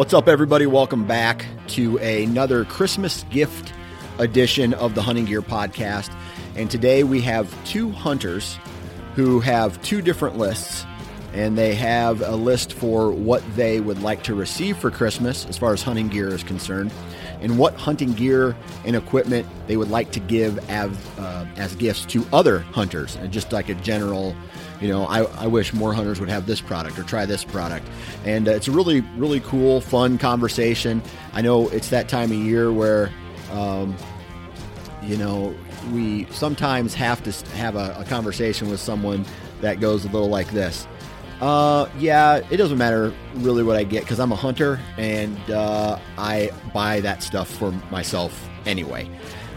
What's up, everybody? Welcome back to another Christmas gift edition of the Hunting Gear Podcast. And today we have two hunters who have two different lists, and they have a list for what they would like to receive for Christmas as far as hunting gear is concerned, and what hunting gear and equipment they would like to give as, uh, as gifts to other hunters, and just like a general you know, I, I wish more hunters would have this product or try this product. And uh, it's a really, really cool, fun conversation. I know it's that time of year where, um, you know, we sometimes have to have a, a, conversation with someone that goes a little like this. Uh, yeah, it doesn't matter really what I get because I'm a hunter and uh, I buy that stuff for myself anyway.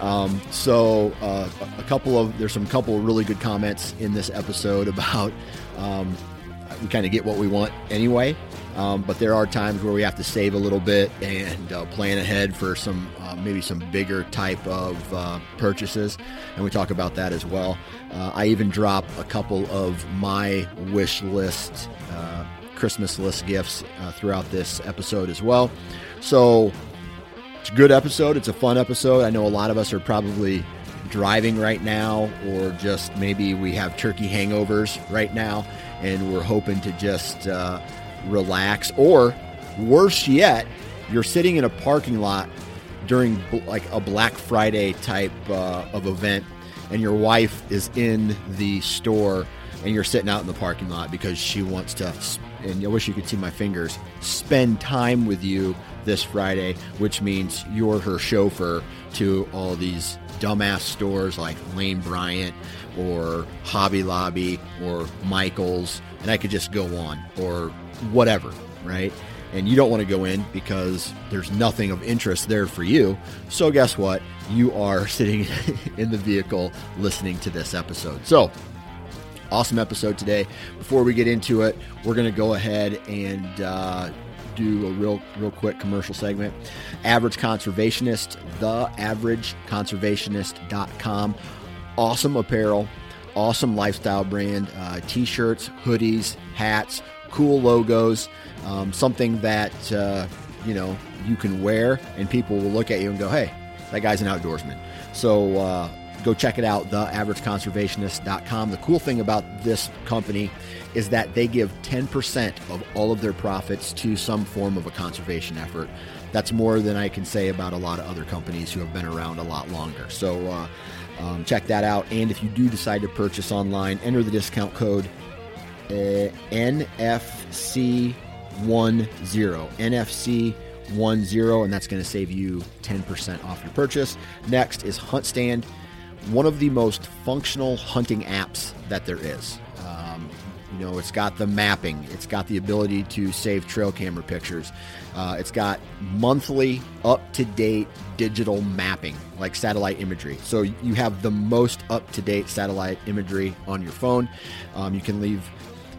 Um, so uh, a couple of there's some couple of really good comments in this episode about um, we kind of get what we want anyway. Um, but there are times where we have to save a little bit and uh, plan ahead for some uh, maybe some bigger type of uh, purchases, and we talk about that as well. Uh, I even drop a couple of my wish list uh, Christmas list gifts throughout this episode as well. So it's a good episode. It's a fun episode. I know a lot of us are probably driving right now, or just maybe we have turkey hangovers right now, and we're hoping to just uh, relax. Or worse yet, you're sitting in a parking lot during like a Black Friday type uh, of event, and your wife is in the store, and you're sitting out in the parking lot because she wants to. And I wish you could see my fingers. Spend time with you this Friday, which means you're her chauffeur to all these dumbass stores like Lane Bryant or Hobby Lobby or Michaels, and I could just go on or whatever, right? And you don't want to go in because there's nothing of interest there for you. So, guess what? You are sitting in the vehicle listening to this episode. So, awesome episode today. Before we get into it, we're going to go ahead and uh, do a real real quick commercial segment. Average Conservationist, the averageconservationist.com. Awesome apparel, awesome lifestyle brand, uh, t-shirts, hoodies, hats, cool logos, um, something that uh, you know you can wear and people will look at you and go, "Hey, that guy's an outdoorsman." So uh, go check it out, theaverageconservationist.com. The cool thing about this company is that they give 10% of all of their profits to some form of a conservation effort. That's more than I can say about a lot of other companies who have been around a lot longer. So uh, um, check that out. And if you do decide to purchase online, enter the discount code uh, NFC10. NFC 10, and that's going to save you 10% off your purchase. Next is Hunt Stand, one of the most functional hunting apps that there is You know, it's got the mapping, it's got the ability to save trail camera pictures, uh, it's got monthly, up to date digital mapping, like satellite imagery. So you have the most up to date satellite imagery on your phone. Um, you can leave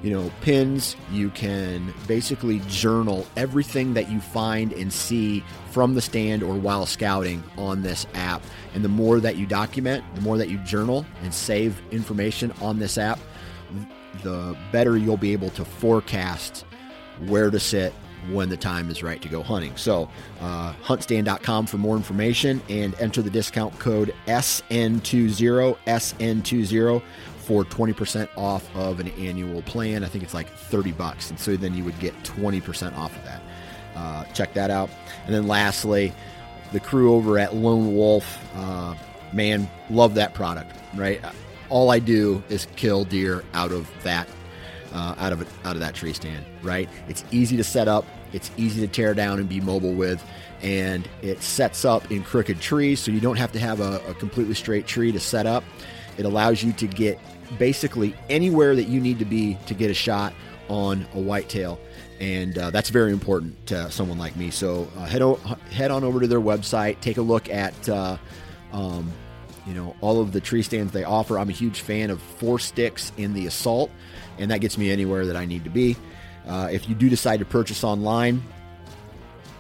you know, pins. You can basically journal everything that you find and see from the stand or while scouting on this app. And the more that you document, the more that you journal and save information on this app, the better you'll be able to forecast where to sit when the time is right to go hunting. So, uh, huntstand.com for more information and enter the discount code SN20 SN20 for 20% off of an annual plan. I think it's like 30 bucks. And so then you would get 20% off of that. Uh, check that out. And then lastly, the crew over at Lone Wolf, uh, man, love that product, right? All I do is kill deer out of that. Uh, out of out of that tree stand, right? It's easy to set up, it's easy to tear down and be mobile with, and it sets up in crooked trees, so you don't have to have a, a completely straight tree to set up. It allows you to get basically anywhere that you need to be to get a shot on a whitetail. And uh, that's very important to someone like me. So uh, head, o- head on over to their website, take a look at uh, um, you know all of the tree stands they offer. I'm a huge fan of four sticks in the assault, and that gets me anywhere that I need to be. Uh, if you do decide to purchase online,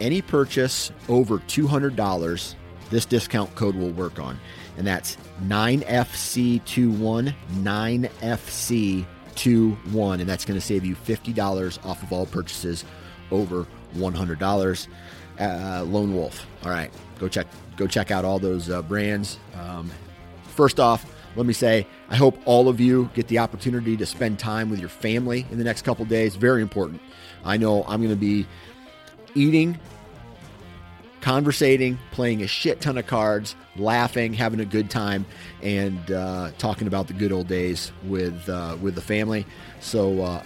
any purchase over $200, this discount code will work on and that's 9FC21, 9FC21, and that's going to save you $50 off of all purchases over $100. Uh, Lone Wolf. All right, go check go check out all those uh, brands. Um, first off, let me say I hope all of you get the opportunity to spend time with your family in the next couple days. Very important. I know I'm going to be eating conversating, playing a shit ton of cards, laughing, having a good time, and uh, talking about the good old days with uh, with the family. So uh,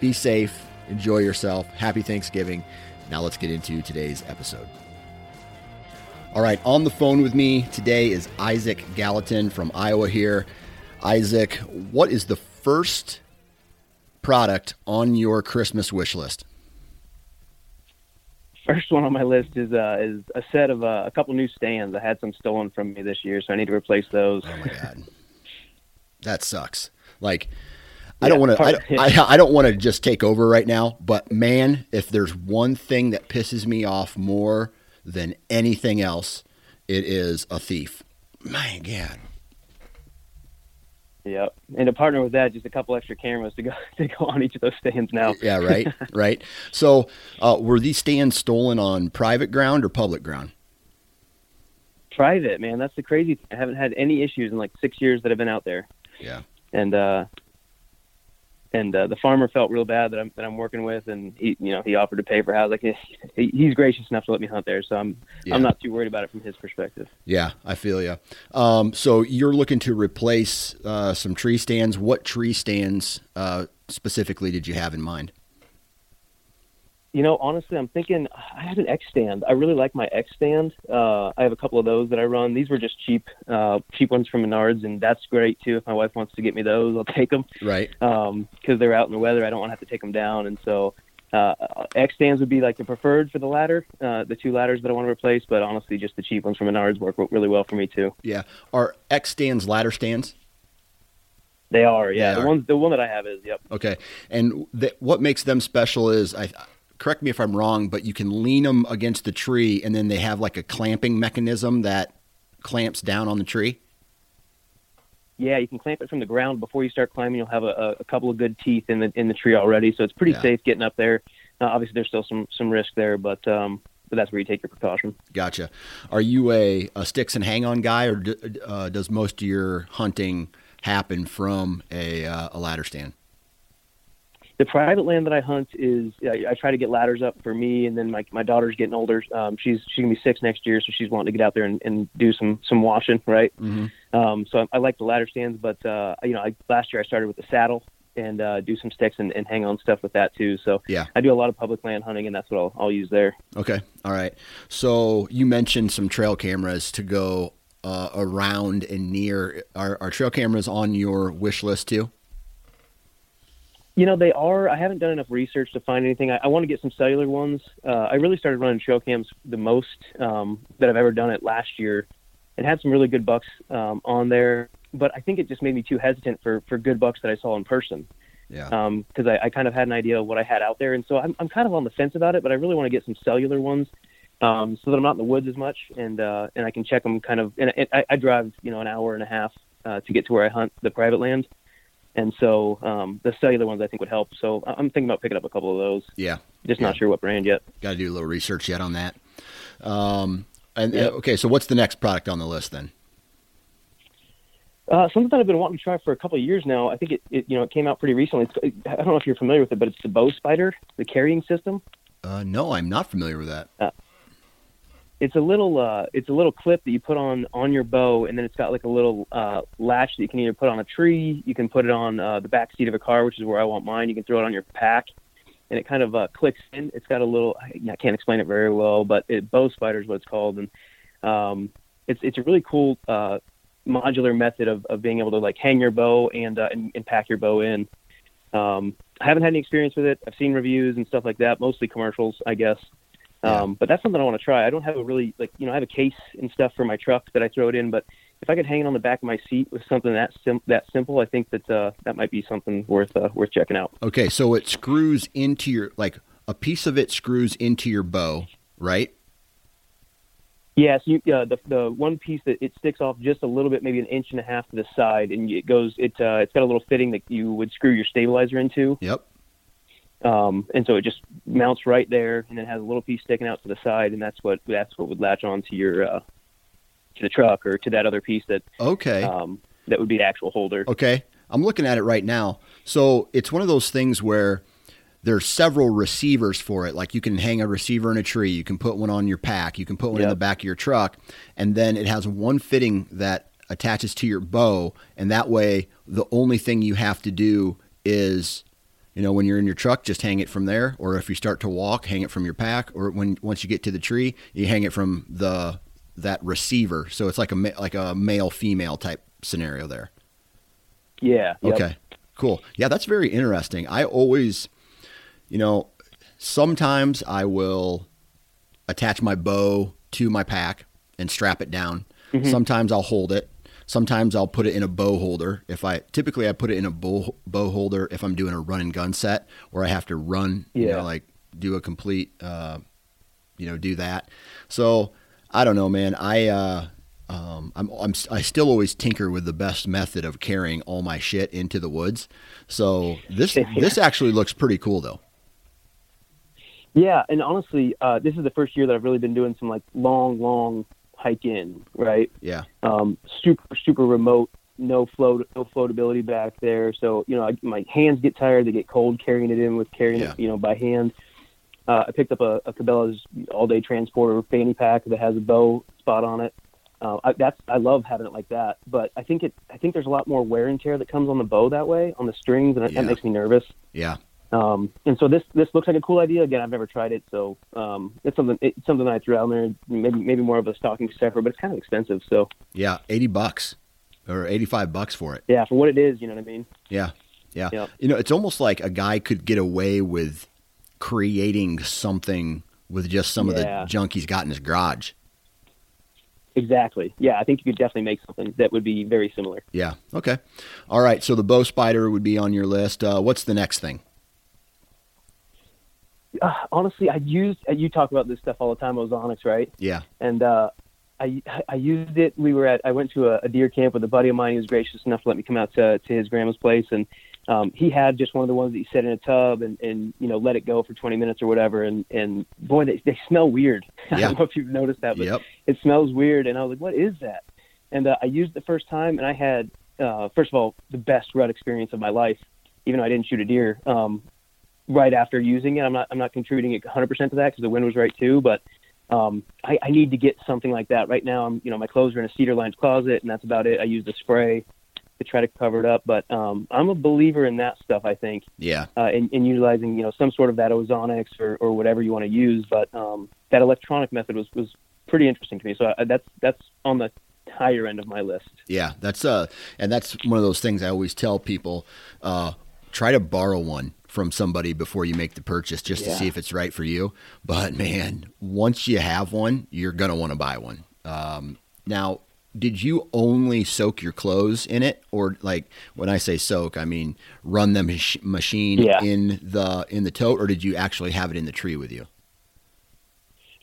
be safe, enjoy yourself. Happy Thanksgiving. Now let's get into today's episode. All right, on the phone with me today is Isaac Gallatin from Iowa. Here, Isaac, what is the first product on your Christmas wish list? first one on my list is uh, is a set of uh, a couple new stands. I had some stolen from me this year, so I need to replace those. Oh my god, that sucks. Like, I don't want to. I. I, I don't want to just take over right now. But man, if there's one thing that pisses me off more than anything else, it is a thief. My God. Yep. And to partner with that, just a couple extra cameras to go to go on each of those stands now. yeah, right, right. So, uh, were these stands stolen on private ground or public ground? Private, man. That's the crazy thing. I haven't had any issues in like six years that I've been out there. Yeah. And uh, and uh, the farmer felt real bad that I'm that I'm working with, and he you know he offered to pay for house. Like he, he's gracious enough to let me hunt there, so I'm yeah. I'm not too worried about it from his perspective. Yeah, I feel you. Um, so you're looking to replace uh, some tree stands. What tree stands uh, specifically did you have in mind? You know, honestly, I'm thinking I had an X stand. I really like my X stand. Uh, I have a couple of those that I run. These were just cheap, uh, cheap ones from Menards, and that's great too. If my wife wants to get me those, I'll take them. Right. Um, because they're out in the weather, I don't want to have to take them down, and so uh, X stands would be like the preferred for the ladder, uh, the two ladders that I want to replace. But honestly, just the cheap ones from Menards work really well for me too. Yeah. Are X stands ladder stands? They are. Yeah. They the are. one, the one that I have is. Yep. Okay. And the, what makes them special is I correct me if I'm wrong, but you can lean them against the tree, and then they have like a clamping mechanism that clamps down on the tree. Yeah, you can clamp it from the ground before you start climbing. You'll have a, a couple of good teeth in the in the tree already, so it's pretty yeah. safe getting up there. Uh, obviously, there's still some some risk there, but um, but that's where you take your precaution. Gotcha. Are you a, a sticks and hang on guy, or do, uh, does most of your hunting happen from a, uh, a ladder stand? The private land that I hunt is I, I try to get ladders up for me, and then my my daughter's getting older. Um, she's she's gonna be six next year, so she's wanting to get out there and, and do some some washing, right? Mm-hmm. Um, so I, I like the ladder stands, but uh, you know, I, last year I started with the saddle and uh, do some sticks and, and hang on stuff with that too. So yeah, I do a lot of public land hunting, and that's what I'll, I'll use there. Okay, all right. So you mentioned some trail cameras to go uh, around and near. Are, are trail cameras on your wish list too? You know, they are. I haven't done enough research to find anything. I, I want to get some cellular ones. Uh, I really started running trail cams the most um, that I've ever done it last year, and had some really good bucks um, on there. But I think it just made me too hesitant for for good bucks that I saw in person. Yeah. Because I, I kind of had an idea of what I had out there, and so I'm I'm kind of on the fence about it. But I really want to get some cellular ones. Um, so that I'm not in the woods as much, and uh, and I can check them kind of. And I, I drive, you know, an hour and a half uh, to get to where I hunt the private land, and so um, the cellular ones I think would help. So I'm thinking about picking up a couple of those. yeah. Just not sure what brand yet. Got to do a little research yet on that. Um, and Yeah. uh, okay, so what's the next product on the list then? Uh, something that I've been wanting to try for a couple of years now. I think it, it you know it came out pretty recently. It's, I don't know if you're familiar with it, but it's the Bow Spider, the carrying system. Uh, no, I'm not familiar with that. It's a little uh, it's a little clip that you put on on your bow, and then it's got like a little uh, latch that you can either put on a tree, you can put it on uh, the back seat of a car, which is where I want mine. You can throw it on your pack, and it kind of uh, clicks in. It's got a little I can't explain it very well, but it, Bow Spider is what it's called, and um, it's it's a really cool uh, modular method of, of being able to like hang your bow and, uh, and and pack your bow in. Um, I haven't had any experience with it. I've seen reviews and stuff like that, mostly commercials, I guess. Um, but that's something I want to try. I don't have a really like you know I have a case and stuff for my truck that I throw it in, but if I could hang it on the back of my seat with something that sim- that simple, I think that uh, that might be something worth uh, worth checking out. Okay, so it screws into your like a piece of it screws into your bow, right? Yes, you, uh, the the one piece that it sticks off just a little bit, maybe an inch and a half to the side, and it goes. It uh, it's got a little fitting that you would screw your stabilizer into, Yep. Um, and so it just mounts right there, and then has a little piece sticking out to the side, and that's what that's what would latch on to your uh, to the truck or to that other piece that Okay. um, that would be the actual holder. Okay. I'm looking at it right now. So it's one of those things where there's several receivers for it. Like you can hang a receiver in a tree, you can put one on your pack, you can put one in the back of your truck, and then it has one fitting that attaches to your bow, and that way the only thing you have to do is you know when you're in your truck just hang it from there or if you start to walk hang it from your pack or when once you get to the tree you hang it from the that receiver so it's like a like a male female type scenario there Yeah. yep. Okay, cool. Yeah, that's very interesting. I always, you know, sometimes I will attach my bow to my pack and strap it down. Mm-hmm. Sometimes I'll hold it. Sometimes I'll put it in a bow holder. If I typically I put it in a bow bow holder if I'm doing a run and gun set where I have to run, you Yeah. know, like do a complete, uh, you know, do that. So I don't know, man. I uh, um, I'm, I'm I still always tinker with the best method of carrying all my shit into the woods. So this here. this actually looks pretty cool though. Yeah, and honestly, uh, this is the first year that I've really been doing some like long, long hike in, right? Yeah, Um, super, super remote, no float, no floatability back there. So you know, I, my hands get tired; they get cold carrying it in with carrying Yeah. it, you know, by hand. Uh, I picked up a, a Cabela's all-day transporter fanny pack that has a bow spot on it. Uh, I, that's I love having it like that, but I think it I think there's a lot more wear and tear that comes on the bow that way on the strings, and Yeah. that makes me nervous. yeah, Um, and so this this looks like a cool idea. Again, I've never tried it, so um, it's something it's something I threw out there. Maybe maybe more of a stocking stuffer, but it's kind of expensive. So yeah. Eighty bucks or eighty five bucks for it. yeah, for what it is, you know what I mean. Yeah, yeah. Yeah. You know, it's almost like a guy could get away with creating something with just some of the junk he's got in his garage. Exactly. Yeah, I think you could definitely make something that would be very similar. Yeah. Okay. All right. So the bow spider would be on your list. Uh, what's the next thing? Uh, honestly, I used you talk about this stuff all the time, Ozonics, right? Yeah. and uh, I I used it. We were at I went to a, a deer camp with a buddy of mine. He was gracious enough to let me come out to to his grandma's place, and um, he had just one of the ones that you set in a tub and and you know let it go for 20 minutes or whatever. And and boy, they they smell weird. Yeah. I don't know if you've noticed that, but Yep. it smells weird. And I was like, what is that? And uh, I used it the first time, and I had uh, first of all the best rut experience of my life, even though I didn't shoot a deer. Um, right after using it, I'm not I'm not contributing it 100% to that because the wind was right too, but um, I, I need to get something like that right now. I'm, you know, my clothes are in a cedar lined closet, and that's about it. I use the spray to try to cover it up, but um, I'm a believer in that stuff. I think, Yeah. uh, in, in utilizing, you know, some sort of that ozonics or, or whatever you want to use. But um, that electronic method was was pretty interesting to me. So uh, that's that's on the higher end of my list. Yeah, that's uh, and that's one of those things I always tell people. Uh, try to borrow one from somebody before you make the purchase just Yeah. to see if it's right for you. But man, once you have one, you're gonna want to buy one. Um, now, did you only soak your clothes in it, or like when I say soak, I mean run the mach- machine Yeah. in the in the tote, or did you actually have it in the tree with you?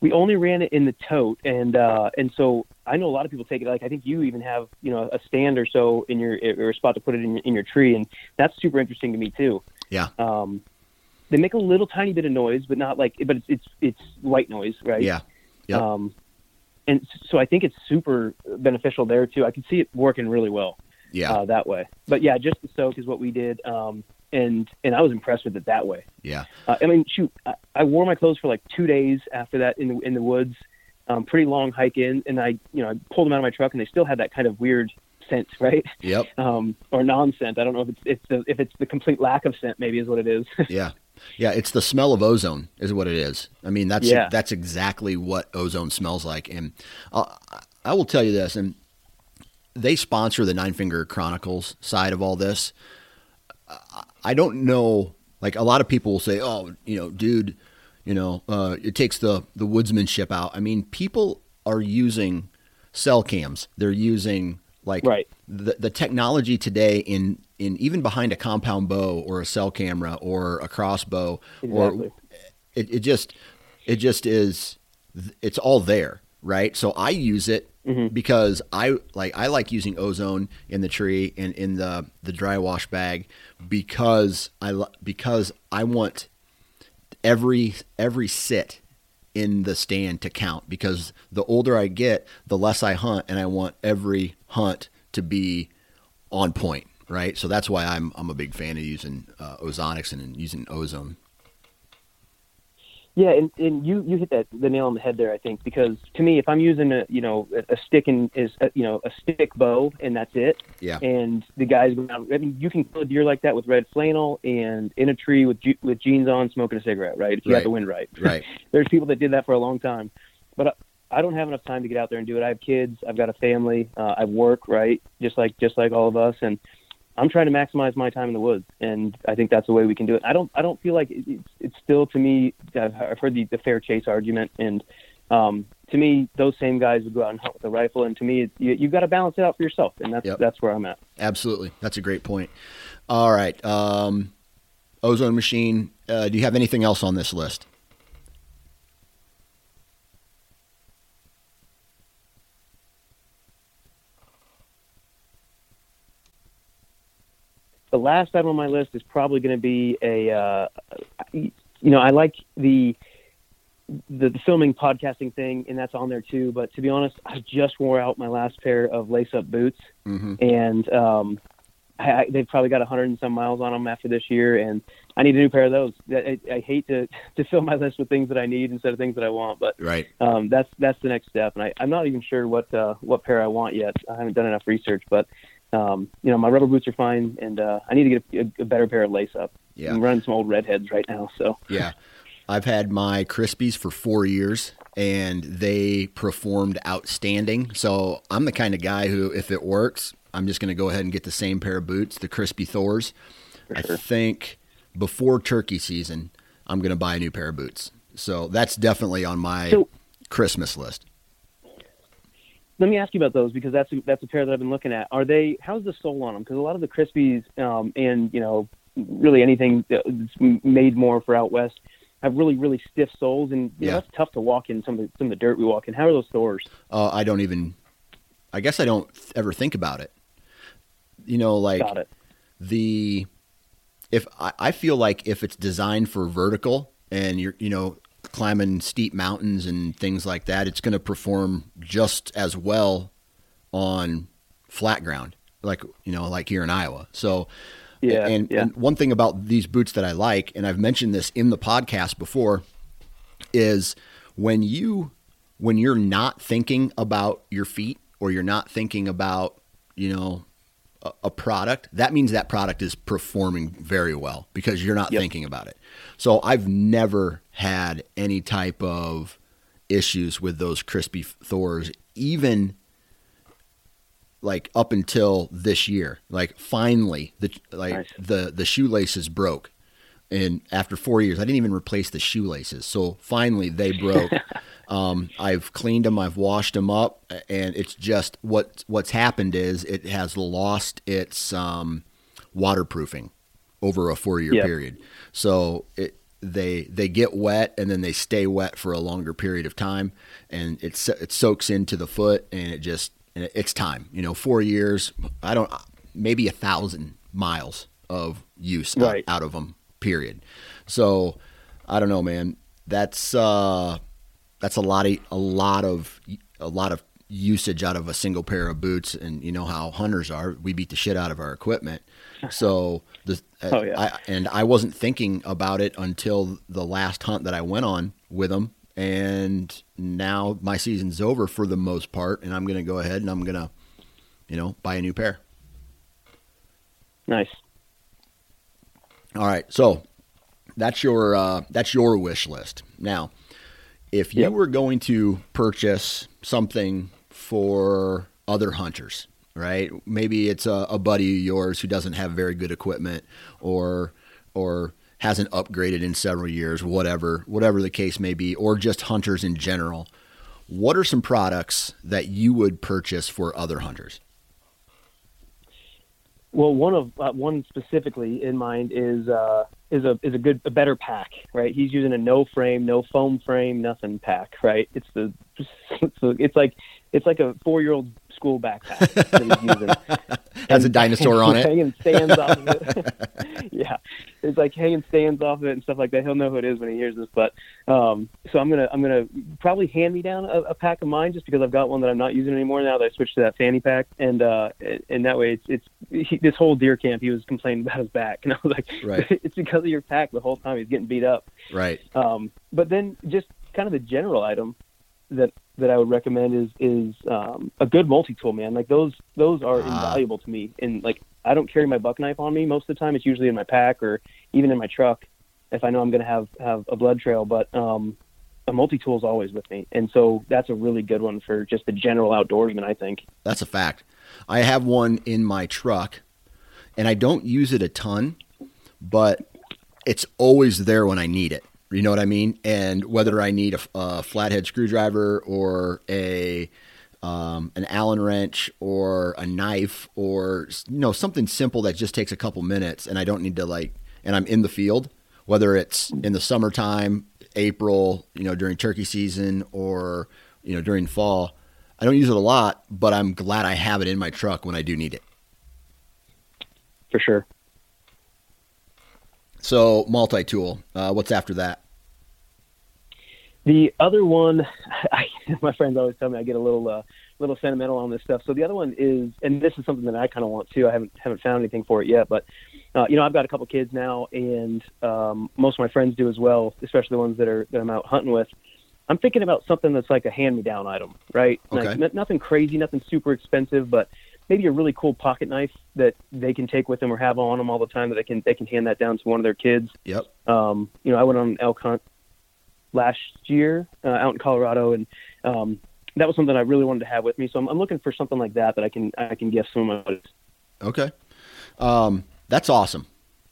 we only ran it in the tote and uh and so I know a lot of people take it like I think you even have you know a stand or so in your or a spot to put it in in your tree and that's super interesting to me too. Yeah, Um, they make a little tiny bit of noise, but not like but it's it's it's white noise, right? yeah, Yep. Um, and so I think it's super beneficial there too. I can see it working really well yeah, uh, that way. But yeah, just the soak is what we did, um, and and I was impressed with it that way. yeah, Uh, I mean, shoot, I, I wore my clothes for like two days after that in the in the woods. Um, pretty long hike in, and I, you know, I pulled them out of my truck, and they still had that kind of weird scent, right? yep, Um, or non-scent. I don't know if it's it's the, if it's the complete lack of scent, maybe is what it is. yeah, yeah. It's the smell of ozone, is what it is. I mean, that's Yeah. that's exactly what ozone smells like. And uh, I will tell you this, and they sponsor the Nine Finger Chronicles side of all this. I- I don't know. Like a lot of people will say, "Oh, you know, dude, you know, uh, it takes the the woodsmanship out." I mean, people are using cell cams. They're using like Right. the the technology today in in even behind a compound bow or a cell camera or a crossbow Exactly. or it, it just it just is it's all there right so i use it mm-hmm. because i like i like using ozone in the tree and in the the dry wash bag because i because i want every every sit in the stand to count because the older i get the less i hunt and i want every hunt to be on point right so that's why i'm i'm a big fan of using uh, ozonics and using ozone Yeah, and, and you you hit that the nail on the head there. I think because to me, if I'm using a you know a, stick and is a, you know a stick bow and that's it, Yeah. and the guys going out. I mean, you can kill a deer like that with red flannel and in a tree with with jeans on, smoking a cigarette, right? If you Right. got the wind right. Right. There's people that did that for a long time, but I, don't have enough time to get out there and do it. I have kids. I've got a family. Uh, I work, right? Just like just like all of us, and I'm trying to maximize my time in the woods, and I think that's the way we can do it. I don't I don't feel like it, it's it's still to me. I've, I've heard the, the fair chase argument, and um, to me, those same guys would go out and hunt with a rifle, and to me, it, you, you've got to balance it out for yourself, and that's Yep. that's where I'm at. Absolutely. That's a great point. All right. Um, ozone machine. Uh, do you have anything else on this list? The last item on my list is probably going to be a uh, you know i like the, the the filming podcasting thing and that's on there too but to be honest i just wore out my last pair of lace up boots Mm-hmm. and um I, I, they've probably got a hundred and some miles on them after this year, and I need a new pair of those. I, I, I hate to to fill my list with things that I need instead of things that I want, but Right. um, that's that's the next step. And I, I'm not even sure what uh, what pair I want yet. I haven't done enough research, but um, you know my rubber boots are fine, and uh, I need to get a, a better pair of lace up. Yeah. I'm running some old redheads right now, so Yeah. I've had my Crispis for four years and they performed outstanding. So I'm the kind of guy who, if it works, I'm just going to go ahead and get the same pair of boots, the Crispi Thors. I think before turkey season, I'm going to buy a new pair of boots. So that's definitely on my So- Christmas list. Let me ask you about those because that's a, that's a pair that I've been looking at. Are they? How's the sole on them? Because a lot of the Crispis um, and you know really anything that's made more for out west have really really stiff soles, and you know, Yeah. that's tough to walk in some of the, some of the dirt we walk in. How are those Thors? Uh, I don't even, I guess I don't th- ever think about it. You know, like the if I, I feel like if it's designed for vertical and you're you know climbing steep mountains and things like that, it's going to perform just as well on flat ground, like you know, like here in Iowa. So. Yeah, and, yeah. and one thing about these boots that I like, and I've mentioned this in the podcast before, is when you when you're not thinking about your feet or you're not thinking about you know a, a product that means that product is performing very well because you're not Yep. thinking about it so i've never had any type of issues with those Crispi Thors even like up until this year. Like finally, the like Nice. the the shoelaces broke, and after four years, I didn't even replace the shoelaces. So finally, they broke. um, I've cleaned them, I've washed them up, and it's just what what's happened is it has lost its um, waterproofing over a four year Yep. period. So it they they get wet and then they stay wet for a longer period of time, and it it soaks into the foot, and it just and it's time. You know, four years. I don't maybe a thousand miles of use out, Right. out of them. Period. So I don't know, man. That's uh, that's a lot of a lot of a lot of usage out of a single pair of boots, and you know how hunters are. We beat the shit out of our equipment. So the Oh, yeah. I, and I wasn't thinking about it until the last hunt that I went on with them, and now my season's over for the most part, and I'm gonna go ahead and I'm gonna, you know, buy a new pair. Nice. All right, so that's your uh, that's your wish list. Now, if you Yep. were going to purchase something for other hunters, right? Maybe it's a, a buddy of yours who doesn't have very good equipment, or or hasn't upgraded in several years, whatever whatever the case may be, or just hunters in general. What are some products that you would purchase for other hunters? Well, one of uh, one specifically in mind is uh, is a is a good a better pack, right? He's using a no frame, no foam frame, nothing pack, right? It's the it's, a, it's like it's like a four year old school backpack that he's using. Has a dinosaur on it. hanging stands off of it. yeah, it's like hanging stands off of it and stuff like that. He'll know who it is when he hears this. But um, so I'm gonna I'm gonna probably hand me down a, a pack of mine just because I've got one that I'm not using anymore now that I switched to that fanny pack, and uh, and that way it's it's he, this whole deer camp he was complaining about his back, and I was like, Right. it's because of your pack the whole time he's getting beat up. Right. Um, but then just kind of the general item that that I would recommend is is um, a good multi tool, man. Like those those are Ah. invaluable to me. And like I don't carry my buck knife on me most of the time. It's usually in my pack or even in my truck if I know I'm going to have have a blood trail. But um, a multi tool is always with me, and so that's a really good one for just the general outdoorsman. I think. That's a fact. I have one in my truck, and I don't use it a ton, but it's always there when I need it. You know what I mean? And whether I need a, a flathead screwdriver or a um, an Allen wrench or a knife or you know something simple that just takes a couple minutes, and I don't need to like, and I'm in the field, whether it's in the summertime, April, you know, during turkey season, or you know during fall. I don't use it a lot, but I'm glad I have it in my truck when I do need it. For sure. So multi tool. Uh, what's after that? The other one, I, my friends always tell me I get a little uh, little sentimental on this stuff. So the other one is, and this is something that I kind of want too. I haven't haven't found anything for it yet, but uh, you know I've got a couple kids now, and um, most of my friends do as well, especially the ones that are that I'm out hunting with. I'm thinking about something that's like a hand-me-down item, right? Okay. Like, n- nothing crazy, nothing super expensive, but maybe a really cool pocket knife that they can take with them or have on them all the time that they can they can hand that down to one of their kids. Yep. Um, you know, I went on an elk hunt last year uh, out in Colorado, and um, that was something I really wanted to have with me. So I'm, I'm looking for something like that that I can I can gift some of my. Okay. Um, that's awesome.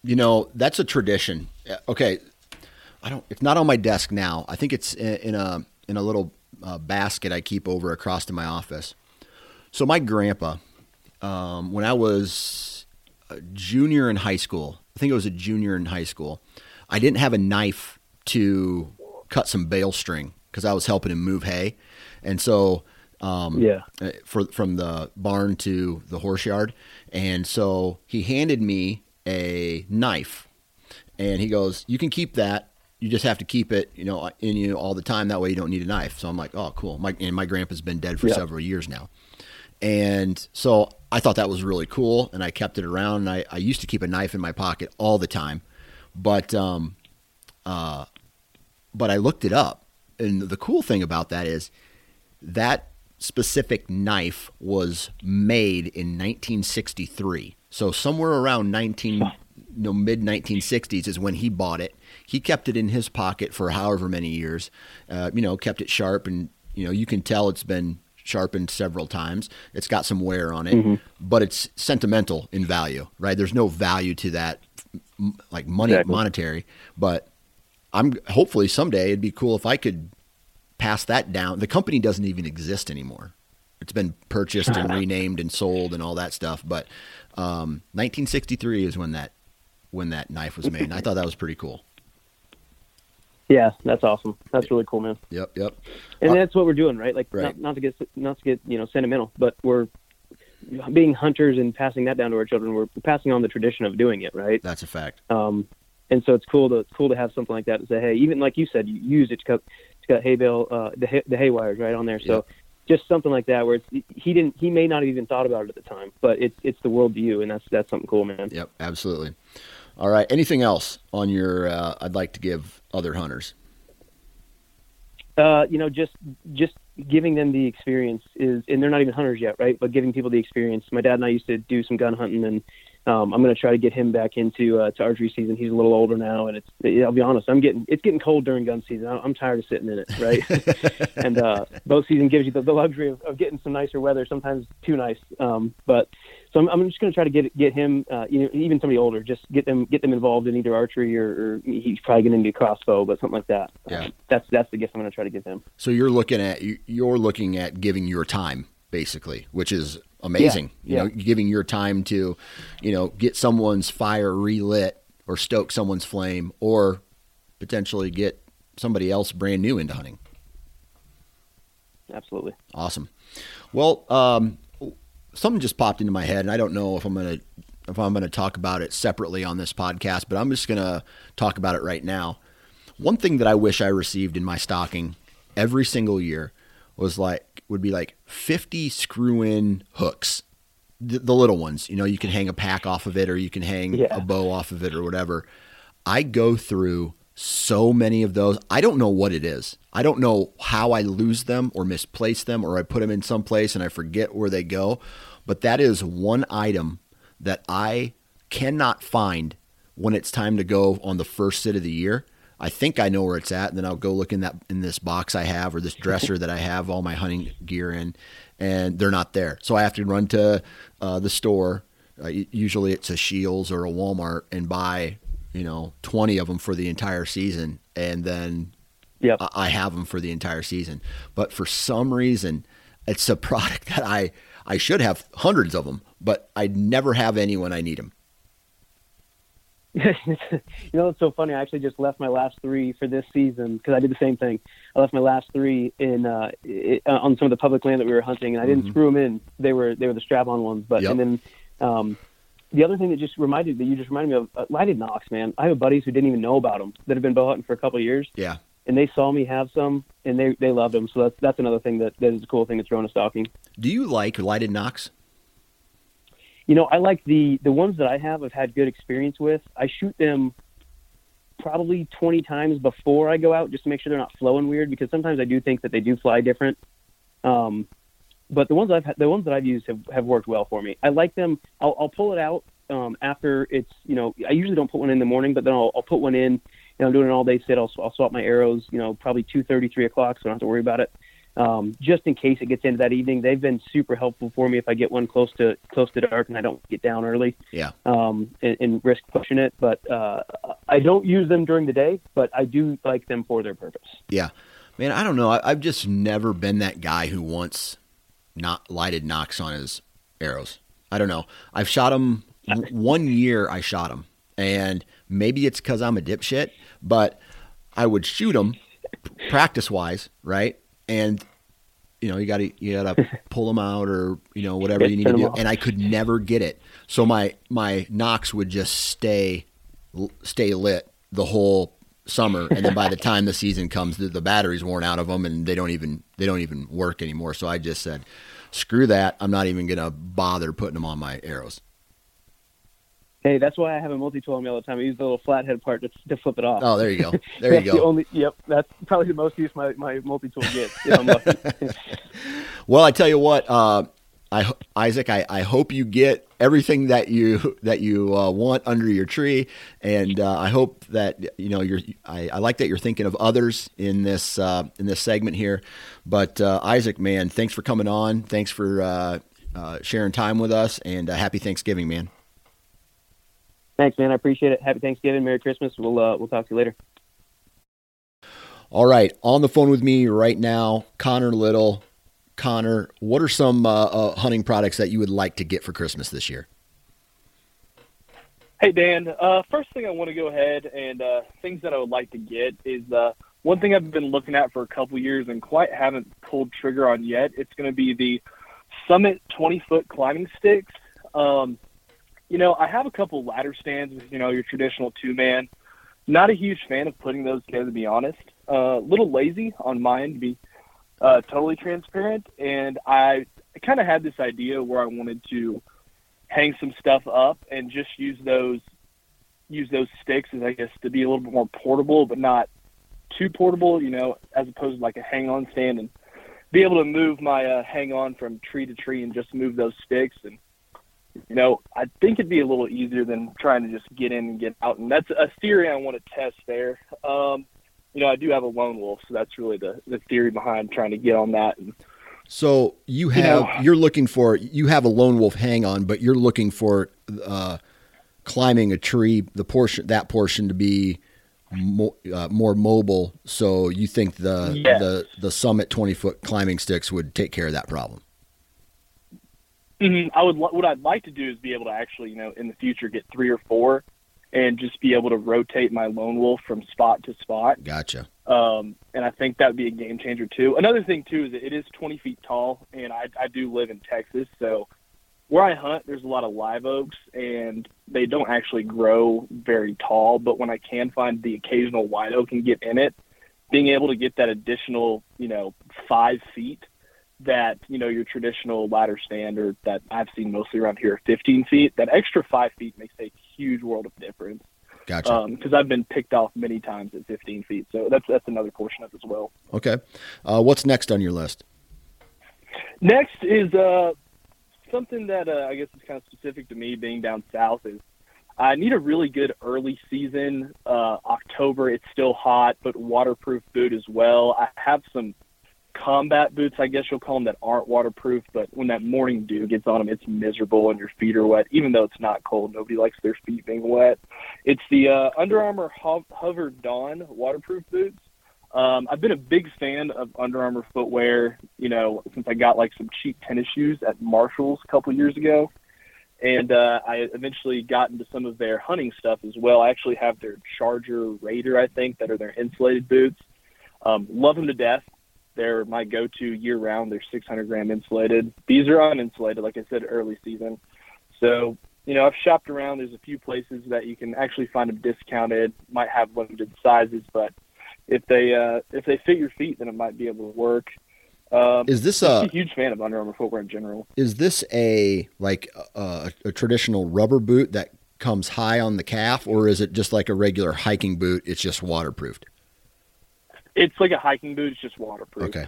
You know, that's a tradition. Uh, Okay. I don't, it's not on my desk now. I think it's in, in a, in a little uh, basket I keep over across to my office. So my grandpa, um, when I was a junior in high school, I think it was a junior in high school, I didn't have a knife to cut some bale string because I was helping him move hay. And so, um, Yeah. uh, for, from the barn to the horse yard. And so he handed me a knife and he goes, you can keep that. You just have to keep it, you know, in you all the time. That way you don't need a knife. So I'm like, oh, cool. My, and my grandpa's been dead for Yeah. several years now. And so I thought that was really cool, and I kept it around. And I, I used to keep a knife in my pocket all the time, but um, uh, but I looked it up, and the cool thing about that is that specific knife was made in 1963. So somewhere around 19, no mid 1960s is when he bought it. He kept it in his pocket for however many years. Uh, you know, kept it sharp, and you know you can tell it's been sharpened several times. It's got some wear on it, mm-hmm. but it's sentimental in value, right? There's no value to that, like money, exactly. monetary. But I'm hopefully someday it'd be cool if I could pass that down. The company doesn't even exist anymore. It's been purchased and renamed and sold and all that stuff. But um, 1963 is when that when that knife was made. And I thought that was pretty cool. Yeah, that's awesome. That's really cool, man. Yep, yep. And uh, that's what we're doing, right? Like, right. Not, not to get not to get you know sentimental, but we're being hunters and passing that down to our children. We're passing on the tradition of doing it, right? That's a fact. Um, and so it's cool to it's cool to have something like that to say, hey, even like you said, you use it to cut to cut hay bale, uh, the hay, the hay wires right on there. So yep. just something like that where it's he didn't he may not have even thought about it at the time, but it's it's the world you, and that's that's something cool, man. Yep, absolutely. All right. Anything else on your? Uh, I'd like to give other hunters. Uh, you know, just just giving them the experience is, and they're not even hunters yet, right? But giving people the experience. My dad and I used to do some gun hunting, and um, I'm going to try to get him back into uh, to archery season. He's a little older now, and it's I'll be honest, I'm getting it's getting cold during gun season. I'm tired of sitting in it, right? and uh, bow season gives you the, the luxury of, of getting some nicer weather, sometimes too nice. Um, but so I'm, I'm just going to try to get get him, uh, you know, even somebody older, just get them get them involved in either archery or, or he's probably getting into crossbow, but something like that. Yeah, um, that's that's the gift I'm going to try to give him. So you're looking at you're looking at giving your time basically, which is amazing. Yeah, you yeah. know, giving your time to, you know, get someone's fire relit or stoke someone's flame, or potentially get somebody else brand new into hunting. Absolutely. Awesome. Well, um, something just popped into my head, and I don't know if I'm gonna if I'm gonna talk about it separately on this podcast, but I'm just gonna talk about it right now. One thing that I wish I received in my stocking every single year was like would be like 50 screw-in hooks, the, the little ones. You know, you can hang a pack off of it, or you can hang yeah. a bow off of it, or whatever. I go through so many of those. I don't know what it is. I don't know how I lose them or misplace them or I put them in some place and I forget where they go. But that is one item that I cannot find when it's time to go on the first sit of the year. I think I know where it's at, and then I'll go look in that in this box I have or this dresser that I have all my hunting gear in, and they're not there. So I have to run to uh, the store. Uh, usually it's a Scheels or a Walmart and buy you know, 20 of them for the entire season. And then yep. I have them for the entire season. But for some reason, it's a product that I, I should have hundreds of them, but I never have any when I need them. you know, it's so funny. I actually just left my last three for this season because I did the same thing. I left my last three in uh, it, uh, on some of the public land that we were hunting, and I didn't mm-hmm. screw them in. They were they were the strap-on ones, but yep. and then um, the other thing that just reminded that you just reminded me of uh, lighted nocks, man. I have buddies who didn't even know about them that have been bow hunting for a couple of years. Yeah. And they saw me have some, and they they loved them. So that's that's another thing that that is a cool thing to throw in a stocking. Do you like lighted nocks? You know, I like the the ones that I have. I've had good experience with. I shoot them probably 20 times before I go out just to make sure they're not flowing weird because sometimes I do think that they do fly different. Um, but the ones I've the ones that I've used have, have worked well for me. I like them. I'll, I'll pull it out um, after it's you know I usually don't put one in the morning, but then I'll, I'll put one in. Know, I'm doing an all day sit. I'll, I'll swap my arrows. You know, probably two thirty, three o'clock, so I don't have to worry about it. Um, just in case it gets into that evening, they've been super helpful for me if I get one close to close to dark and I don't get down early. Yeah. Um, and, and risk pushing it, but uh, I don't use them during the day, but I do like them for their purpose. Yeah, man. I don't know. I, I've just never been that guy who wants not lighted nocks on his arrows. I don't know. I've shot them one year. I shot them, and maybe it's because I'm a dipshit, but I would shoot them practice wise, right? And you know, you got to you got to pull them out or you know whatever you need to do. And I could never get it, so my my nocks would just stay stay lit the whole summer, and then by the time the season comes, the, the battery's worn out of them, and they don't even they don't even work anymore. So I just said, screw that. I'm not even gonna bother putting them on my arrows. Hey, that's why I have a multi-tool on me all the time. I use the little flathead part to, to flip it off. Oh, there you go. There you go. The only, yep, that's probably the most use my, my multi-tool gets. well, I tell you what, uh, I, Isaac, I, I hope you get everything that you that you uh, want under your tree, and uh, I hope that you know you're. I, I, like that you're thinking of others in this uh, in this segment here. But uh, Isaac, man, thanks for coming on. Thanks for uh, uh, sharing time with us, and happy Thanksgiving, man. Thanks, man. I appreciate it. Happy Thanksgiving. Merry Christmas. We'll we'll talk to you later. All right, on the phone with me right now, Connor Little Connor, what are some uh, uh, hunting products that you would like to get for Christmas this year? Hey Dan, uh, first thing I want to go ahead and uh, things that I would like to get is uh, one thing I've been looking at for a couple years and quite haven't pulled trigger on yet. It's going to be the Summit 20 foot climbing sticks. Um, you know, I have a couple ladder stands you know your traditional two man. Not a huge fan of putting those together, to be honest. A uh, little lazy on mine to be uh, totally transparent. And I kind of had this idea where I wanted to hang some stuff up and just use those use those sticks as I guess to be a little bit more portable, but not too portable. You know, as opposed to like a hang on stand and be able to move my uh, hang on from tree to tree and just move those sticks and you know, I think it'd be a little easier than trying to just get in and get out. And that's a theory I want to test there. Um, you know, I do have a lone wolf, so that's really the the theory behind trying to get on that. And, so you have you know, you're looking for you have a lone wolf hang on, but you're looking for uh, climbing a tree, the portion that portion to be more, uh, more mobile. So you think the yes. the the summit twenty foot climbing sticks would take care of that problem? Mm-hmm. I would what I'd like to do is be able to actually you know in the future get three or four and just be able to rotate my lone wolf from spot to spot. Gotcha. Um, and I think that would be a game changer too. Another thing too is that it is 20 feet tall, and I, I do live in Texas, so where I hunt, there's a lot of live oaks, and they don't actually grow very tall. But when I can find the occasional white oak and get in it, being able to get that additional, you know, five feet that you know your traditional ladder standard that I've seen mostly around here, 15 feet. That extra five feet makes a huge world of difference. Gotcha. Because um, I've been picked off many times at 15 feet, so that's that's another portion of it as well. Okay, uh, what's next on your list? Next is uh, something that uh, I guess is kind of specific to me being down south is I need a really good early season. Uh, October, it's still hot, but waterproof boot as well. I have some combat boots, I guess you'll call them, that aren't waterproof. But when that morning dew gets on them, it's miserable and your feet are wet. Even though it's not cold, nobody likes their feet being wet. It's the uh, Under Armour Ho- HOVR Dawn waterproof boots. Um, I've been a big fan of Under Armour footwear, you know, since I got like some cheap tennis shoes at Marshalls a couple years ago. And uh, I eventually got into some of their hunting stuff as well. I actually have their Charger Raider, I think, that are their insulated boots. Um, love them to death. They're my go-to year-round. They're 600 gram insulated. These are uninsulated, like I said, early season. So you know, I've shopped around. There's a few places that you can actually find them discounted. Might have limited sizes, but if they uh, if they fit your feet, then it might be able to work. Um, is this a, a, huge fan of Under Armour footwear in general? Is this a like a, a, traditional rubber boot that comes high on the calf, or is it just like a regular hiking boot? It's just waterproofed. It's like a hiking boot. It's just waterproof. Okay,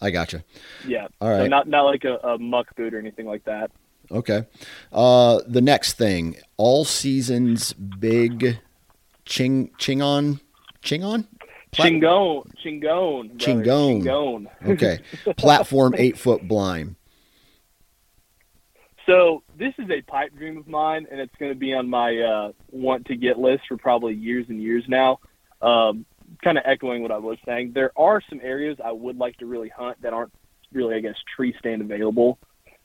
I gotcha. Yeah. All right. So not not like a, a muck boot or anything like that. Okay. Uh, the next thing, all seasons big ching chingon chingon Chingon, Chingon, Chingon. Chingon. okay, platform eight foot blind. So this is a pipe dream of mine, and it's going to be on my uh, want to get list for probably years and years now. Um, kind of echoing what I was saying, there are some areas I would like to really hunt that aren't really, I guess, tree stand available.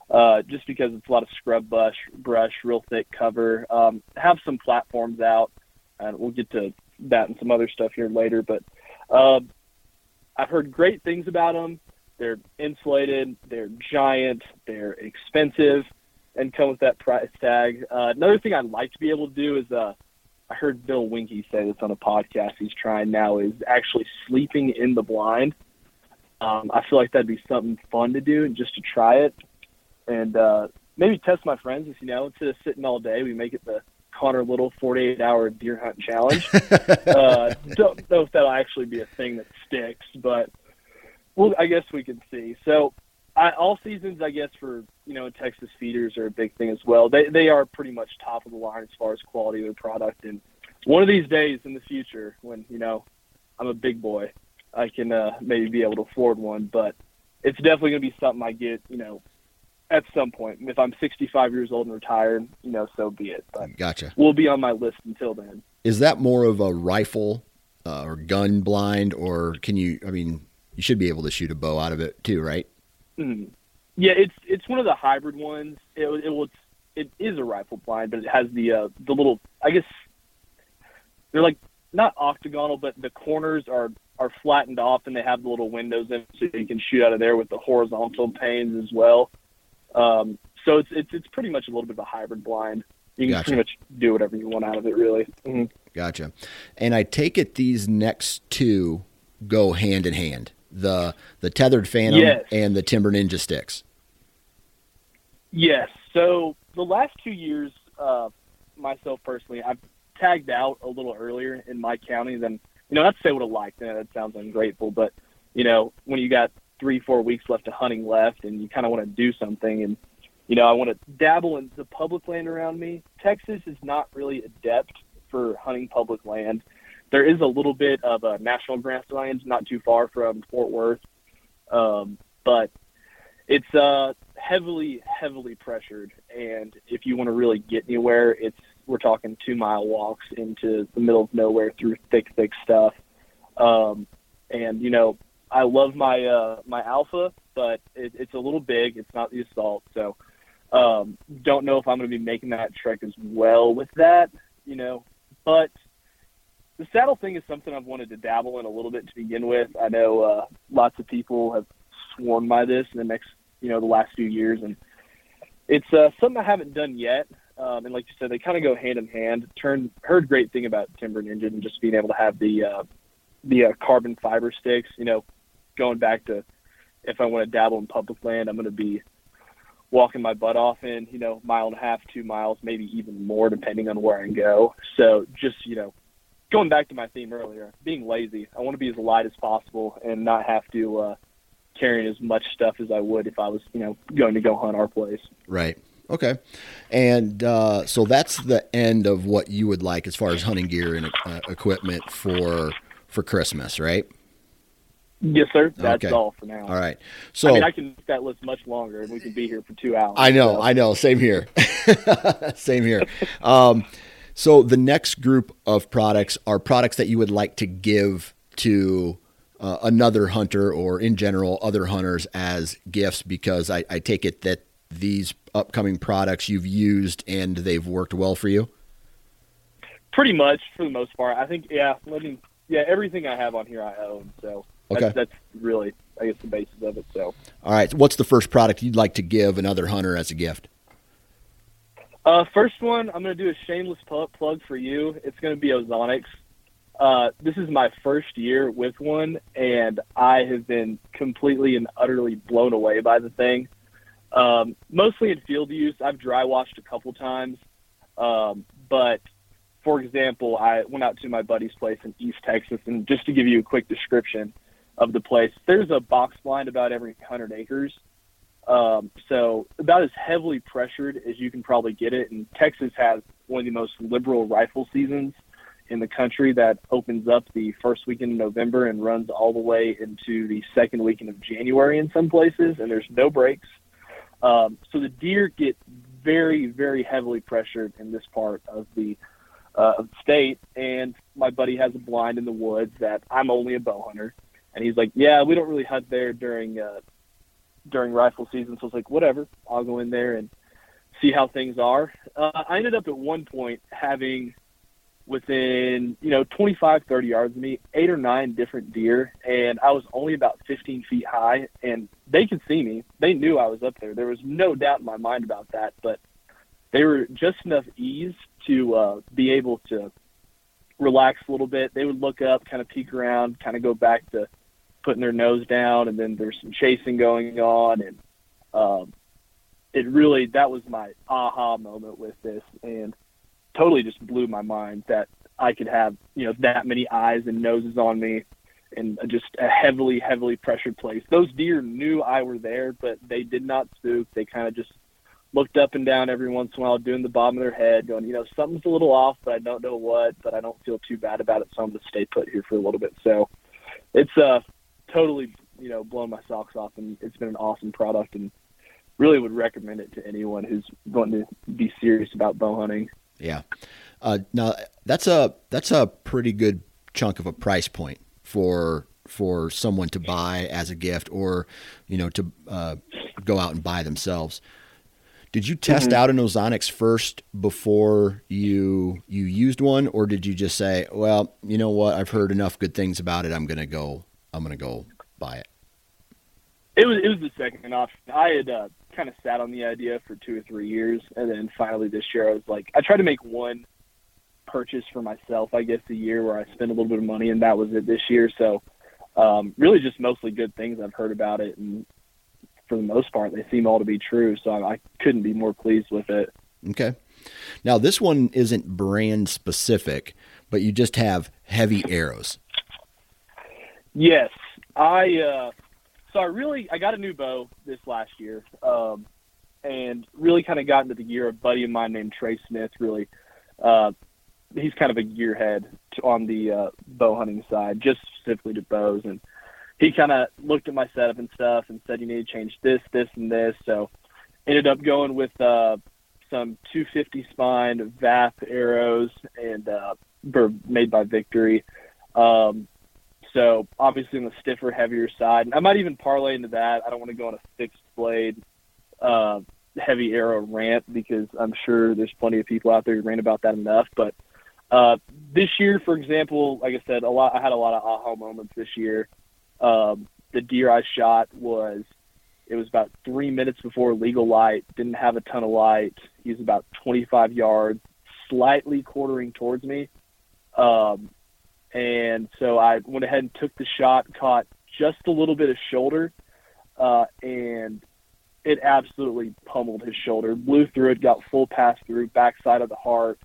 Uh, just because it's a lot of scrub brush, brush, real thick cover. Um, have some platforms out, and we'll get to that and some other stuff here later. But uh, I've heard great things about them. They're insulated, they're giant, they're expensive, and come with that price tag. Uh, another thing I'd like to be able to do is uh, I heard Bill Winke say this on a podcast he's trying now is actually sleeping in the blind. Um, I feel like that'd be something fun to do and just to try it, and uh, maybe test my friends. If you know, instead of sitting all day, we make it the Connor Little 48 hour deer hunt challenge. uh, don't know if that'll actually be a thing that sticks, but well, I guess we can see. So, I, all seasons, I guess for you know, Texas feeders are a big thing as well. They they are pretty much top of the line as far as quality of their product. And one of these days in the future, when you know I'm a big boy, I can uh, maybe be able to afford one. But it's definitely going to be something I get, you know, at some point. If I'm 65 years old and retired, you know, so be it. But Gotcha. we'll be on my list until then. Is that more of a rifle uh, or gun blind, or can you? I mean, you should be able to shoot a bow out of it too, right? Mm. Yeah, it's it's one of the hybrid ones. It it will it is a rifle blind, but it has the uh, the little I guess they're like not octagonal, but the corners are are flattened off, and they have the little windows in, so you can shoot out of there with the horizontal panes as well. Um, so it's it's it's pretty much a little bit of a hybrid blind. You can Gotcha. pretty much do whatever you want out of it, really. hmm Gotcha. And I take it these next two go hand in hand the the Tethrd Phantom Yes. and the timber ninja sticks. Yes. So the last two years, uh, myself personally, I've tagged out a little earlier in my county than you know. Not to say what I liked that. Sounds ungrateful, but you know, when you got three, four weeks left of hunting left, and you kind of want to do something, and you know, I want to dabble in the public land around me. Texas is not really adept for hunting public land. There is a little bit of a national grasslands not too far from Fort Worth, um, but it's uh, heavily, heavily pressured. And if you want to really get anywhere, it's we're talking two mile walks into the middle of nowhere through thick, thick stuff. Um, and you know, I love my uh, my alpha, but it, it's a little big. It's not the assault, so um, don't know if I'm going to be making that trek as well with that. You know, but the saddle thing is something I've wanted to dabble in a little bit to begin with. I know uh, lots of people have sworn by this in the next, you know, the last few years, and it's uh, something I haven't done yet. Um, and like you said, they kind of go hand in hand. Turned heard great thing about Timber Ninja and just being able to have the uh, the uh, carbon fiber sticks. You know, going back to if I want to dabble in public land, I'm going to be walking my butt off in, you know, mile and a half, two miles, maybe even more, depending on where I go. So just, you know, going back to my theme earlier, being lazy. I want to be as light as possible and not have to uh, carry as much stuff as I would if I was, you know, going to go hunt our place. Right. Okay. And uh, so that's the end of what you would like as far as hunting gear and uh, equipment for for Christmas, right? Yes, sir. That's Okay. all for now. All right. So I mean, I can make that list much longer, and we can be here for two hours. I know, so. I know. Same here. Same here. Um, so the next group of products are products that you would like to give to uh, another hunter or in general other hunters as gifts because I, I take it that these upcoming products you've used and they've worked well for you. Pretty much for the most part. I think, yeah, let me, yeah, everything I have on here I own. So that's, Okay. that's really, I guess, the basis of it. So. All right. What's the first product you'd like to give another hunter as a gift? Uh, first one, I'm going to do a shameless plug for you. It's going to be Ozonics. Uh, this is my first year with one, and I have been completely and utterly blown away by the thing. Um, mostly in field use. I've dry washed a couple times, um, but for example, I went out to my buddy's place in East Texas, and just to give you a quick description of the place, there's a box blind about every 100 acres. Um, so about as heavily pressured as you can probably get it. And Texas has one of the most liberal rifle seasons in the country that opens up the first weekend of November and runs all the way into the second weekend of January in some places, and there's no breaks. Um, so the deer get very, very heavily pressured in this part of the uh, of state. And my buddy has a blind in the woods that I'm only a bow hunter, and he's like, "Yeah, we don't really hunt there during uh, during rifle season." So I was like, "Whatever, I'll go in there and see how things are." Uh, I ended up at one point having within you know 25 30 yards of me eight or nine different deer and i was only about 15 feet high and they could see me. They knew i was up there. There was no doubt in my mind about that but they were just enough ease to uh, be able to relax a little bit. They would look up kind of peek around kind of go back to putting their nose down and then there's some chasing going on and um, it really that was my aha moment with this and totally just blew my mind that I could have, you know, that many eyes and noses on me in just a heavily, heavily pressured place. Those deer knew I were there, but they did not spook. They kind of just looked up and down every once in a while, doing the bottom of their head, going, you know, something's a little off, but I don't know what, but I don't feel too bad about it, so I'm to stay put here for a little bit. So it's uh, totally, you know, blown my socks off, and it's been an awesome product, and really would recommend it to anyone who's going to be serious about bow hunting. Yeah. Uh, now that's a that's a pretty good chunk of a price point for for someone to buy as a gift or you know to uh, go out and buy themselves. Did you test mm-hmm. out an Ozonics first before you you used one, or did you just say, "Well, you know what? I've heard enough good things about it. I'm gonna go. I'm gonna go buy it." It was it was the second option. I had uh, kind of sat on the idea for two or three years, and then finally this year I was like, I tried to make one purchase for myself, I guess, a year where I spent a little bit of money, and that was it this year. So, um, really, just mostly good things I've heard about it, and for the most part, they seem all to be true. So I, I couldn't be more pleased with it. Okay. Now this one isn't brand specific, but you just have heavy arrows. Yes, I. Uh, so I really I got a new bow this last year, um, and really kind of got into the gear. A buddy of mine named Trey Smith really. Uh, he's kind of a gearhead on the uh, bow hunting side, just specifically to bows, and he kind of looked at my setup and stuff and said you need to change this, this, and this. So ended up going with uh, some 250 spine VAP arrows and uh, made by Victory. Um, so obviously on the stiffer, heavier side. And I might even parlay into that. I don't want to go on a fixed blade uh, heavy arrow rant because I'm sure there's plenty of people out there who rant about that enough. But uh, this year, for example, like I said, a lot. I had a lot of aha moments this year. Um, the deer I shot was it was about three minutes before legal light. Didn't have a ton of light. He was about 25 yards, slightly quartering towards me. Um, and so I went ahead and took the shot, caught just a little bit of shoulder, uh, and it absolutely pummeled his shoulder. Blew through it, got full pass through, backside of the heart.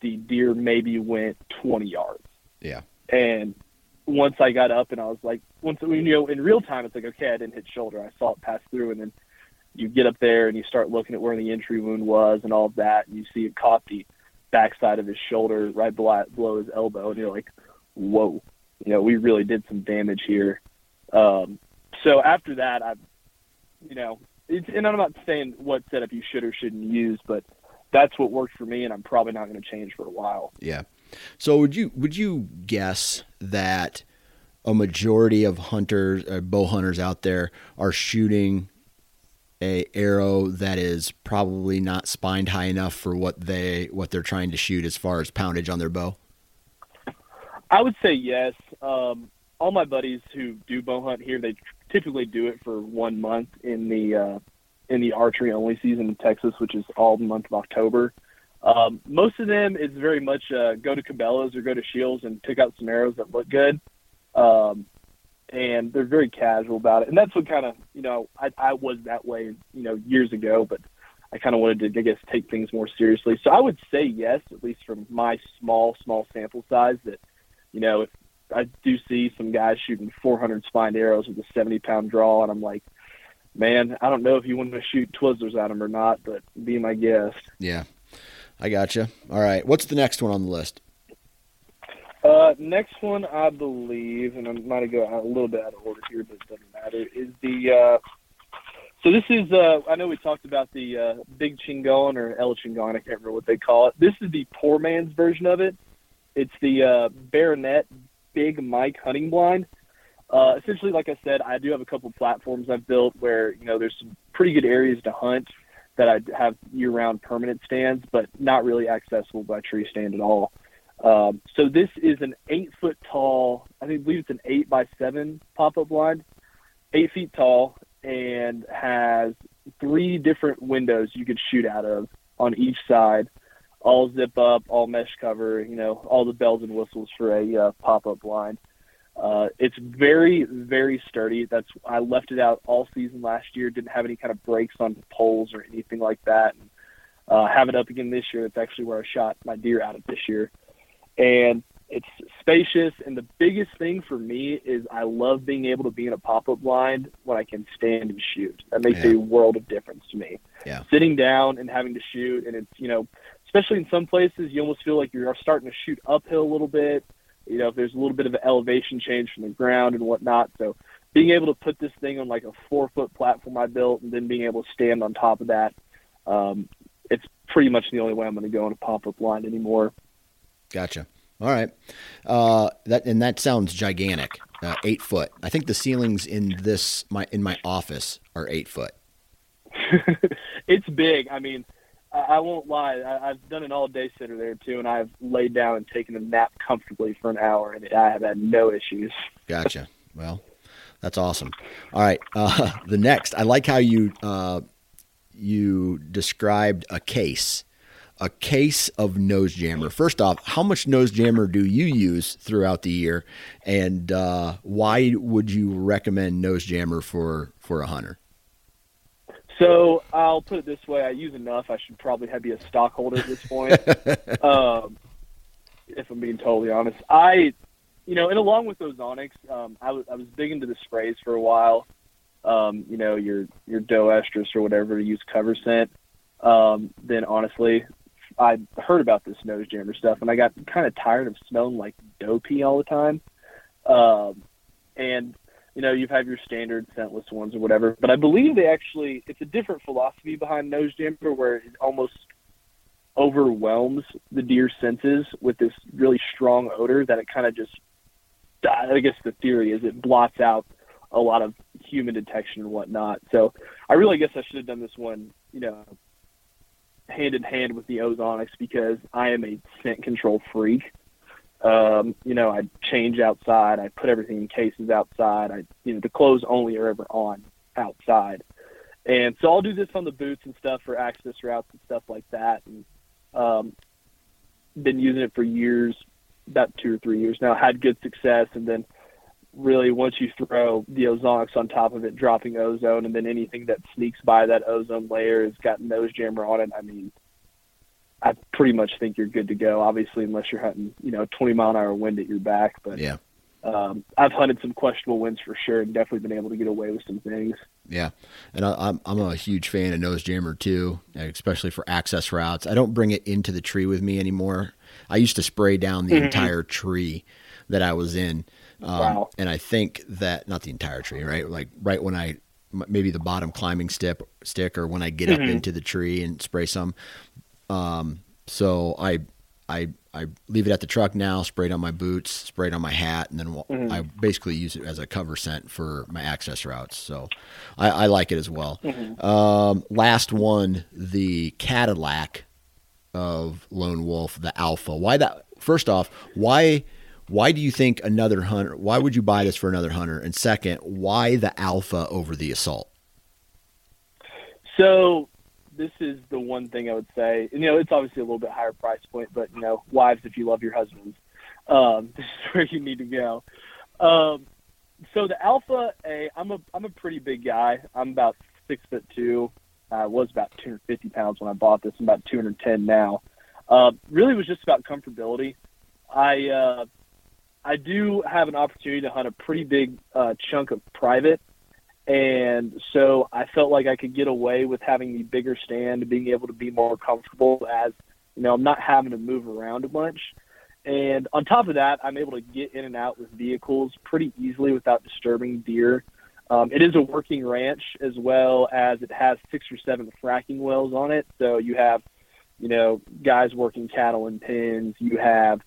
The deer maybe went 20 yards. Yeah. And once I got up and I was like, once you know, in real time, it's like, okay, I didn't hit shoulder. I saw it pass through, and then you get up there and you start looking at where the entry wound was and all of that, and you see it caught the backside of his shoulder right below, below his elbow, and you're like, whoa, you know, we really did some damage here. Um, so after that, I, you know, it's, and I'm not saying what setup you should or shouldn't use, but that's what worked for me, and I'm probably not going to change for a while. Yeah. So would you would you guess that a majority of hunters, uh, bow hunters out there, are shooting a arrow that is probably not spined high enough for what they what they're trying to shoot as far as poundage on their bow? I would say yes. Um, all my buddies who do bow hunt here, they typically do it for one month in the uh, in the archery only season in Texas, which is all the month of October. Um, most of them is very much uh, go to Cabela's or go to Scheels and pick out some arrows that look good. Um, and they're very casual about it. And that's what kind of, you know, I, I was that way, you know, years ago, but I kind of wanted to, I guess, take things more seriously. So I would say yes, at least from my small, small sample size, that, you know, if I do see some guys shooting 400 spined arrows with a 70 pound draw, and I'm like, man, I don't know if you want to shoot Twizzlers at them or not, but be my guest. Yeah, I got you. All right, what's the next one on the list? Uh, next one, I believe, and I might go a little bit out of order here, but it doesn't matter. Is the uh, so this is uh, I know we talked about the uh, Big Chingon or El Chingon, I can't remember what they call it. This is the poor man's version of it. It's the uh, Barronett Big Mike hunting blind. Uh, essentially, like I said, I do have a couple platforms I've built where you know there's some pretty good areas to hunt that I have year-round permanent stands, but not really accessible by tree stand at all. Um, so this is an eight-foot tall, I think, I believe it's an eight by seven pop-up blind, eight feet tall, and has three different windows you could shoot out of on each side, all zip up, all mesh cover, you know, all the bells and whistles for a uh, pop-up blind. Uh, it's very, very sturdy. That's I left it out all season last year. Didn't have any kind of breaks on poles or anything like that. And, uh, have it up again this year. That's actually where I shot my deer out of this year, and it's spacious, and the biggest thing for me is I love being able to be in a pop-up blind when I can stand and shoot. That makes Yeah. a world of difference to me. Yeah. Sitting down and having to shoot, and it's you know, especially in some places, you almost feel like you're starting to shoot uphill a little bit. You know, if there's a little bit of an elevation change from the ground and whatnot. So being able to put this thing on like a four foot platform I built, and then being able to stand on top of that, um, it's pretty much the only way I'm going to go on a pop-up line anymore. Gotcha. All right. Uh, that and that sounds gigantic. Uh, eight foot. I think the ceilings in this my in my office are eight foot. it's big. I mean, I, won't lie. I, I've done an all-day sitter there too, and I've laid down and taken a nap comfortably for an hour, and I have had no issues. Gotcha. well, that's awesome. All right. Uh, the next, I like how you uh, you described a case, a case of nose jammer. First off, how much nose jammer do you use throughout the year, and uh, why would you recommend nose jammer for for a hunter? So I'll put it this way: I use enough. I should probably have be a stockholder at this point. um, if I'm being totally honest, I, you know, and along with Ozonics, um, I was I was big into the sprays for a while. Um, you know, your your doe estrus or whatever to use cover scent. Um, then honestly, I heard about this nose jammer stuff, and I got kind of tired of smelling like doe pee all the time. Um, and you know, you've your standard scentless ones or whatever, but I believe they actually, it's a different philosophy behind nose jammer where it almost overwhelms the deer's senses with this really strong odor that it kind of just, I guess the theory is it blots out a lot of human detection and whatnot. So I really guess I should have done this one, you know, hand in hand with the ozonics because I am a scent control freak. Um, you know, I change outside. I put everything in cases outside. I, you know, the clothes only are ever on outside. And so I'll do this on the boots and stuff for access routes and stuff like that. And um, been using it for years, about two or three years now. Had good success, and then really once you throw the ozonics on top of it, dropping ozone, and then anything that sneaks by that ozone layer has got nose jammer on it. I mean, I pretty much think you're good to go. Obviously, unless you're hunting, you know, 20 mile an hour wind at your back. But Yeah. um, I've hunted some questionable winds for sure, and definitely been able to get away with some things. Yeah, and I, I'm I'm a huge fan of nose jammer too, especially for access routes. I don't bring it into the tree with me anymore. I used to spray down the entire tree that I was in, um, Wow. and I think that not the entire tree, right? Like right when I maybe the bottom climbing step stick, or when I get up into the tree and spray some. Um, so I I I leave it at the truck now, spray it on my boots, spray it on my hat, and then wa- I basically use it as a cover scent for my access routes. So I, I like it as well. Um, last one, the Cadillac of Lone Wolf, the Alpha. Why that? First off, why why do you think another hunter? Why would you buy this for another hunter? And second, why the Alpha over the Assault? So this is the one thing I would say. And, you know, it's obviously a little bit higher price point, but you know, wives, if you love your husbands, um, this is where you need to go. Um, so the Alpha A, I'm a I'm a pretty big guy. I'm about six foot two. I was about 250 pounds when I bought this. I'm about 210 now. Uh, really was just about comfortability. I uh, I do have an opportunity to hunt a pretty big uh, chunk of private and so I felt like I could get away with having the bigger stand, being able to be more comfortable as you know I'm not having to move around much. And on top of that, I'm able to get in and out with vehicles pretty easily without disturbing deer. Um, it is a working ranch as well as it has six or seven fracking wells on it. So you have, you know, guys working cattle in pens. You have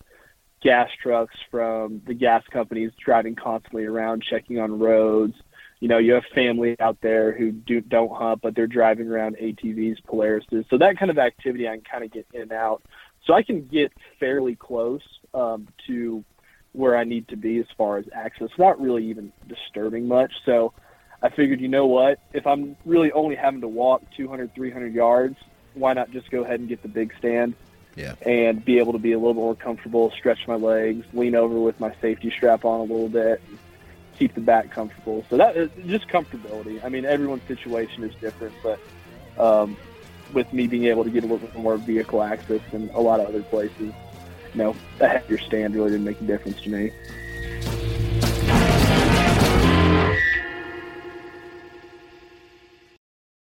gas trucks from the gas companies driving constantly around checking on roads you know, you have family out there who do don't hunt, but they're driving around ATVs, Polarises. So that kind of activity, I can kind of get in and out. So I can get fairly close um, to where I need to be as far as access, not really even disturbing much. So I figured, you know what, if I'm really only having to walk 200, 300 yards, why not just go ahead and get the big stand Yeah. and be able to be a little more comfortable, stretch my legs, lean over with my safety strap on a little bit, keep the back comfortable. So that is just comfortability. I mean, everyone's situation is different, but um, with me being able to get a little bit more vehicle access than a lot of other places, you know, a heavier stand really didn't make a difference to me.